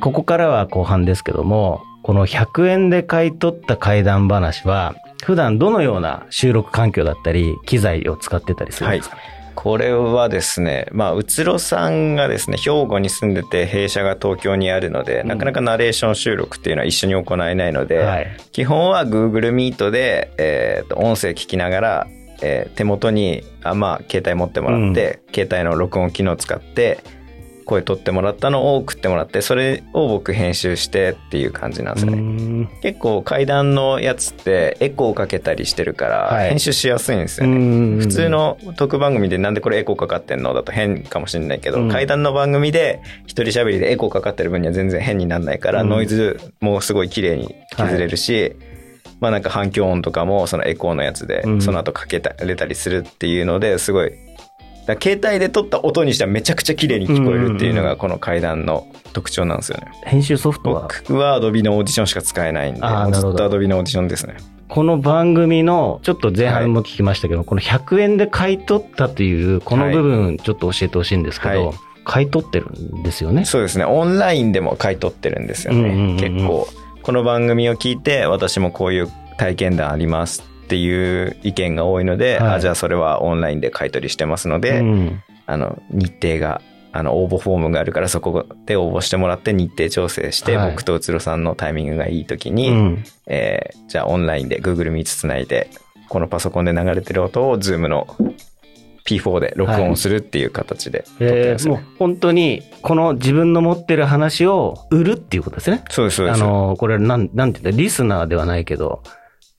ここからは後半ですけども、この100円で買い取った怪談話は、普段どのような収録環境だったり、機材を使ってたりするんですか？ね、はい。これはですね、まあ、うつろさんがですね、兵庫に住んでて、弊社が東京にあるので、うん、なかなかナレーション収録っていうのは一緒に行えないので、はい、基本は Google Meet で、えー、と音声聞きながら、えー、手元に、あまあ、携帯持ってもらって、うん、携帯の録音機能を使って、声取ってもらったのを送ってもらって、それを僕編集してっていう感じなんですね。結構階段のやつってエコーかけたりしてるから、編集しやすいんですよね。普通の特番組でなんでこれエコーかかってんのだと変かもしれないけど、階段の番組で一人喋りでエコーかかってる分には全然変にならないから、ノイズもすごい綺麗に削れるし、まあなんか反響音とかもそのエコーのやつでその後かけたれたりするっていうのですごいだ携帯で撮った音にしてはめちゃくちゃ綺麗に聞こえるっていうのがこの階段の特徴なんですよね。編集ソフトは？僕は Adobe のオーディションしか使えないんで、ずっと Adobe のオーディションですね。この番組の、ちょっと前半も聞きましたけど、はい、この100円で買い取ったという、この部分、ちょっと教えてほしいんですけど、はい、買い取ってるんですよね？そうですね。オンラインでも買い取ってるんですよね。結構。この番組を聞いて、私もこういう体験談ありますっていう意見が多いので、はい、あじゃあそれはオンラインで買い取りしてますので、うん、あの、日程が、あの、応募フォームがあるからそこで応募してもらって日程調整して、はい、僕とうつろさんのタイミングがいい時に、うん、えー、じゃあオンラインで Google Meet つないで、このパソコンで流れてる音を Zoom の P4 で録音するっていう形で、はい、えー、もう本当に、この自分の持ってる話を売るっていうことですね。そうです、そうです。あの、これなん、なんて言ったリスナーではないけど、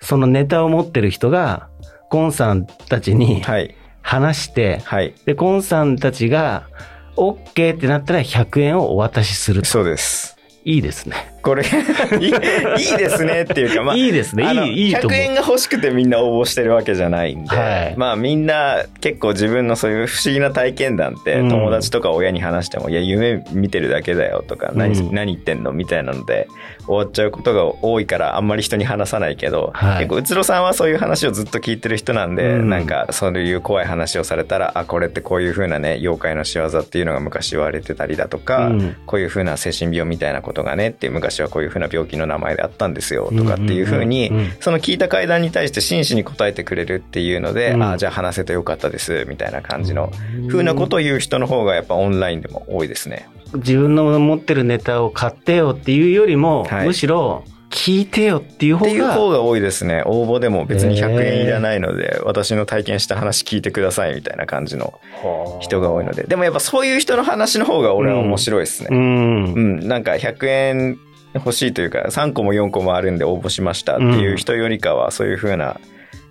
そのネタを持ってる人が、ゴンさんたちに、はい、話して、はい、で、コンさんたちが、OK ってなったら100円をお渡しする。そうです。いいですね。これいい、ですねっていうか、まあ、いいですね。いい、いいと思う。100円が欲しくてみんな応募してるわけじゃないんで、はい、まあみんな結構自分のそういう不思議な体験談って友達とか親に話しても、うん、いや、夢見てるだけだよとか、何、うん、何言ってんのみたいなので終わっちゃうことが多いからあんまり人に話さないけど、はい、結構うつろさんはそういう話をずっと聞いてる人なんで、うん、なんかそういう怖い話をされたら、あ、これってこういう風なね、妖怪の仕業っていうのが昔言われてたりだとか、こういう風な精神病みたいなことがねって昔はこういう風な病気の名前であったんですよとかっていうふうに、その聞いた会談に対して真摯に答えてくれるっていうので、ああ、じゃあ話せてよかったですみたいな感じのふうなことを言う人の方がやっぱオンラインでも多いですね。自分の持ってるネタを買ってよっていうよりも、はい、むしろ、聞いてよっていう方が。っていう方が多いですね。応募でも別に100円いらないので、私の体験した話聞いてくださいみたいな感じの人が多いので。でもやっぱそういう人の話の方が俺は面白いですね。うん。うん、なんか100円欲しいというか、3個も4個もあるんで応募しましたっていう人よりかは、そういうふうな、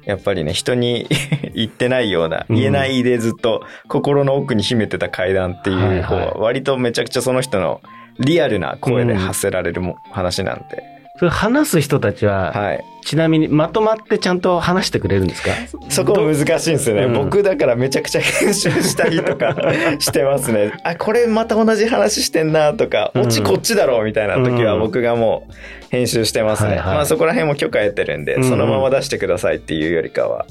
やっぱりね、人に 言ってないような、言えないでずっと心の奥に秘めてた階段っていう方は、割とめちゃくちゃその人のリアルな声で発せられるも、話なんで。それ話す人たちは、はい、ちなみにまとまってちゃんと話してくれるんですか？そこ難しいんですよね、うん、僕だからめちゃくちゃ編集したりとか してますね。あ、これまた同じ話してんなとか、オチこっちだろうみたいな時は僕がもう編集してますね。まあそこら辺も許可得てるんで、そのまま出してくださいっていうよりかは。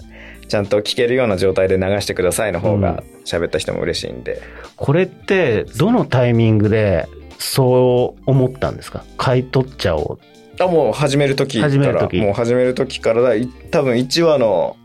ちゃんと聞けるような状態で流してくださいの方が喋った人も嬉しいんで、うん、これってどのタイミングでそう思ったんですか？買い取っちゃおうあ、もう始める時から。もう始める時からだ。多分1話の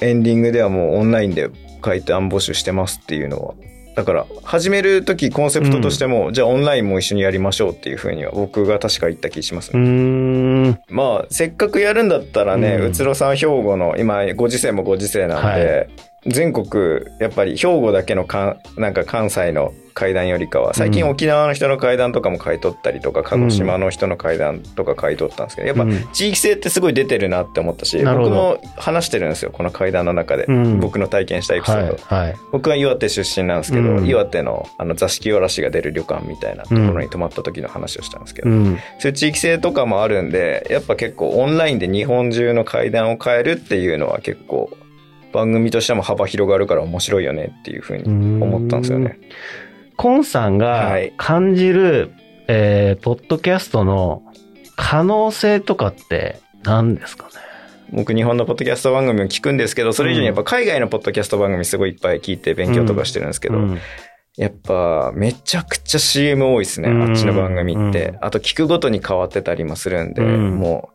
エンディングではもうオンラインで書いて案募集してますっていうのは。だから、始める時コンセプトとしても、うん、じゃあオンラインも一緒にやりましょうっていうふうには僕が確か言った気しますね。まあ、せっかくやるんだったらね、うつろさん兵庫の、今、ご時世もご時世なんで、はい全国、やっぱり兵庫だけのかなんか関西の階段よりかは、最近沖縄の人の階段とかも買い取ったりとか、鹿児島の人の階段とか買い取ったんですけど、やっぱ地域性ってすごい出てるなって思ったし、僕も話してるんですよ、この階段の中で。僕の体験したエピソード。はいはい、僕は岩手出身なんですけど、岩手のあの座敷わらしが出る旅館みたいなところに泊まった時の話をしたんですけど、そういう地域性とかもあるんで、やっぱ結構オンラインで日本中の階段を変えるっていうのは結構番組としても幅広がるから面白いよねっていうふうに思ったんですよね。コンさんが感じる、はい、えー、ポッドキャストの可能性とかって何ですかね？僕日本のポッドキャスト番組を聞くんですけど、それ以上にやっぱ海外のポッドキャスト番組すごいいっぱい聞いて勉強とかしてるんですけど、うんうんやっぱ、めちゃくちゃ CM 多いですね。あっちの番組って。あと、聞くごとに変わってたりもするんで、もう、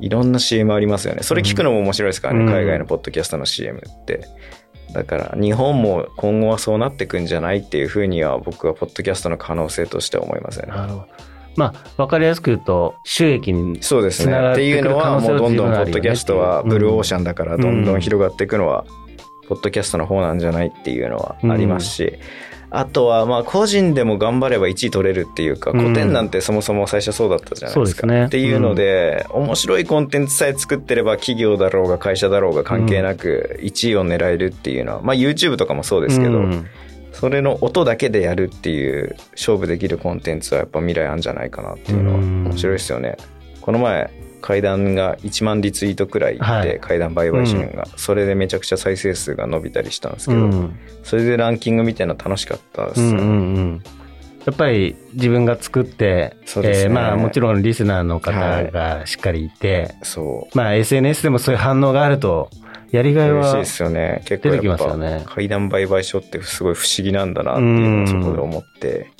いろんな CM ありますよね。それ聞くのも面白いですからね、海外のポッドキャストの CM って。だから、日本も今後はそうなってくんじゃないっていうふうには、僕はポッドキャストの可能性として思いますよね。まあ、わかりやすく言うと、収益にそうですね。っていうのは、もうどんどんポッドキャストはブルーオーシャンだから、どんどん広がっていくのは、ポッドキャストの方なんじゃないっていうのはありますし、あとは、まあ、個人でも頑張れば1位取れるっていうか、古典なんてそもそも最初そうだったじゃないですか。うん、ね、っていうので、うん、面白いコンテンツさえ作ってれば、企業だろうが会社だろうが関係なく、1位を狙えるっていうのは、まあ、YouTube とかもそうですけど、うん、それの音だけでやるっていう勝負できるコンテンツはやっぱ未来あるんじゃないかなっていうのは面白いですよね。この前、階段が1万リツイートくらいで、はい、階段売買支援が、うん、それでめちゃくちゃ再生数が伸びたりしたんですけど、うん、それでランキング見てるの楽しかったですね。うんうんうんやっぱり自分が作って、ねえー、まあもちろんリスナーの方がしっかりいて、はい、そう。まあ SNS でもそういう反応があると、やりがいは嬉しいですよね。結構出てきますよね。階段売買所ってすごい不思議なんだなっていうのをそこで思って、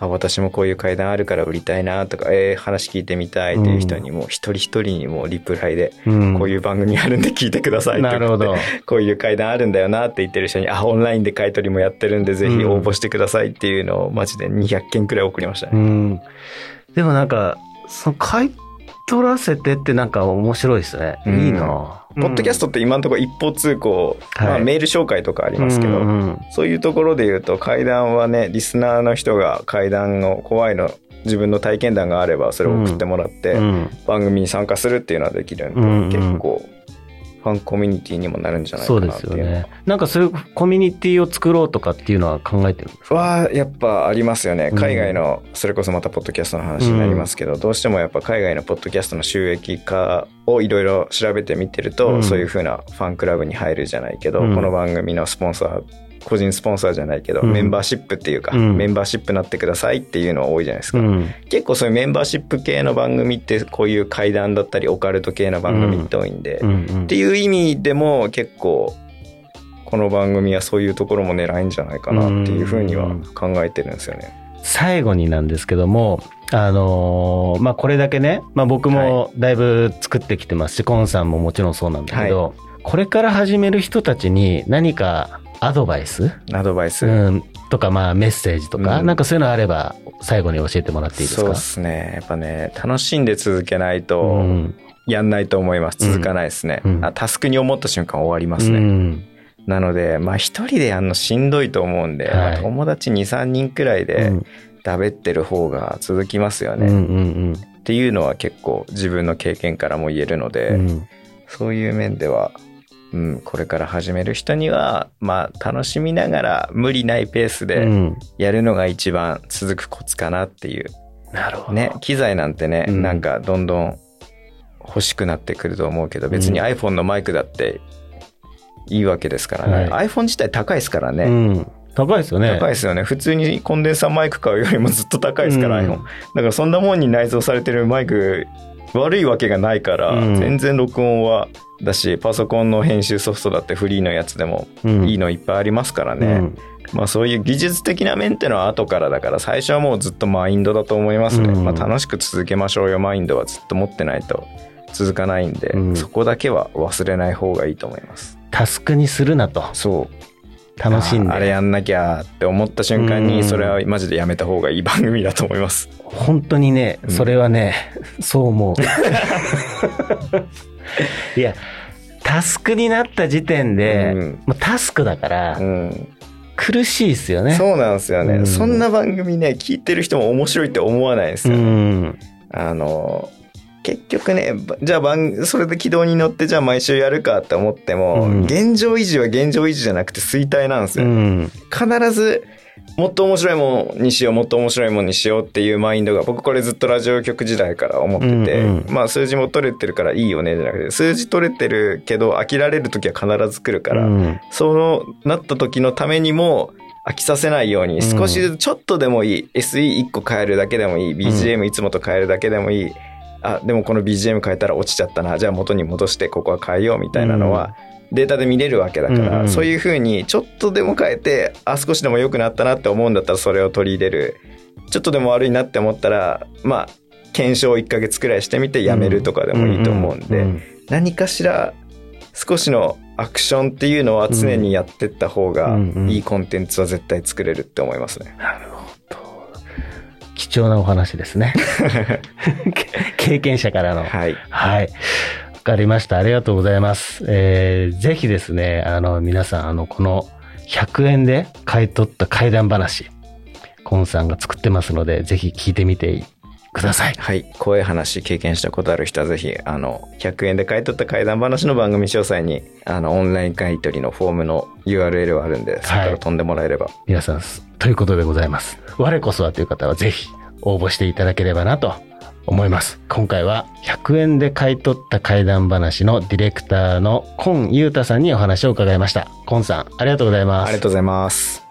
あ、私もこういう階段あるから売りたいなとか、えー、話聞いてみたいっていう人にも、一人一人にもリプライで、こういう番組あるんで聞いてくださいって言って、こういう階段あるんだよなって言ってる人に、あ、オンラインで買い取りもやってるんで、ぜひ応募してくださいっていうのを、マジで200件くらい送りましたね。うん、でもなんか、その買い取らせてってなんか面白いですね。いいな。ポッドキャストって今のところ一方通行、はい、まあ、メール紹介とかありますけど、うんうん、そういうところで言うと階段はね、リスナーの人が階段の怖いの、自分の体験談があればそれを送ってもらって、番組に参加するっていうのはできるんで、うんうん、結構ファンコミュニティにもなるんじゃないかなっていう。そうですよね。なんかそういうコミュニティを作ろうとかっていうのは考えてるんですか？は、やっぱありますよね。海外の、それこそまたポッドキャストの話になりますけど、うん、どうしてもやっぱ海外のポッドキャストの収益化をいろいろ調べてみてると、うん、そういうふうなファンクラブに入るじゃないけど、うん、この番組のスポンサー個人スポンサーじゃないけど、うん、メンバーシップっていうか、うん、メンバーシップなってくださいっていうのは多いじゃないですか、うん、結構そういうメンバーシップ系の番組ってこういう怪談だったりオカルト系の番組って多いんで、っていう意味でも結構この番組はそういうところも狙いんじゃないかなっていうふうには考えてるんですよね。最後になんですけども、あのー、まあ、これだけね、まあ、僕もだいぶ作ってきてますし、はい、コンさんももちろんそうなんだけど、はい、これから始める人たちに何かアドバイス？アドバイス、うん、とか、まあ、メッセージとか、うん、なんかそういうのあれば、最後に教えてもらっていいですか？そうですね。やっぱね、楽しんで続けないと、やんないと思います。続かないですね。うん、タスクに思った瞬間終わりますね。うん、なので、まあ一人でやるのしんどいと思うんで、はい、友達2、3人くらいで、だべってる方が続きますよね。っていうのは結構自分の経験からも言えるので、そういう面ではうん、これから始める人には、まあ、楽しみながら無理ないペースでやるのが一番続くコツかなっていう。なるほど。ね、機材なんてね、うん、なんかどんどん欲しくなってくると思うけど、別に iPhone のマイクだっていいわけですからね。はい、iPhone 自体高いですからね。うん高いですよね。高いですよね。普通にコンデンサーマイク買うよりもずっと高いですから、うん、iPhone。だからそんなもんに内蔵されてるマイク悪いわけがないから、うん、全然録音はだしパソコンの編集ソフトだってフリーのやつでもいいのいっぱいありますからね、うん、まあそういう技術的な面ってのは後からだから最初はもうずっとマインドだと思いますね、うん、まあ、楽しく続けましょうよ。マインドはずっと持ってないと続かないんで、うん、そこだけは忘れない方がいいと思います。タスクにするなと。そう楽しんで。あれやんなきゃって思った瞬間にそれはマジでやめた方がいい番組だと思います。本当にねそれはね、そう思う。いやタスクになった時点で、うん、もうタスクだから、うん、苦しいですよね。そうなんですよね、うん、そんな番組ね、聞いてる人も面白いって思わないですよ、ね、あの、結局ね、じゃあ番、それで軌道に乗ってじゃあ毎週やるかって思っても、現状維持は現状維持じゃなくて衰退なんですよ。必ず、もっと面白いもんにしよう、もっと面白いもんにしようっていうマインドが、僕これずっとラジオ局時代から思ってて、うんうん、まあ数字も取れてるからいいよねじゃなくて、数字取れてるけど飽きられる時は必ず来るから、うん、そうなった時のためにも、飽きさせないように、少しずつちょっとでもいい、SE1 個変えるだけでもいい、BGM いつもと変えるだけでもいい、あ、でもこの BGM 変えたら落ちちゃったな、じゃあ元に戻してここは変えようみたいなのは、データで見れるわけだから、うんうん、そういうふうにちょっとでも変えて、あ、少しでも良くなったなって思うんだったらそれを取り入れる。ちょっとでも悪いなって思ったら、まあ、検証1ヶ月くらいしてみてやめるとかでもいいと思うんで、何かしら少しのアクションっていうのは常にやってった方がいいコンテンツは絶対作れるって思いますね。なるほど。貴重なお話ですね。経験者からの。はい。はい。わかりました。ありがとうございます。えー、ぜひですね、あの、皆さん、あの、この100円で買い取った怪談話、コンさんが作ってますので、ぜひ聞いてみてください。はい。怖い話経験したことある人はぜひ、あの、100円で買い取った怪談話の番組詳細に、あの、オンライン買い取りのフォームの URL はあるんで、そこから飛んでもらえれば。皆さん、ということでございます。我こそはという方はぜひ応募していただければなと思います。今回は100円で買い取った怪談話のディレクターのコンユータさんにお話を伺いました。コンさん、ありがとうございます。ありがとうございます。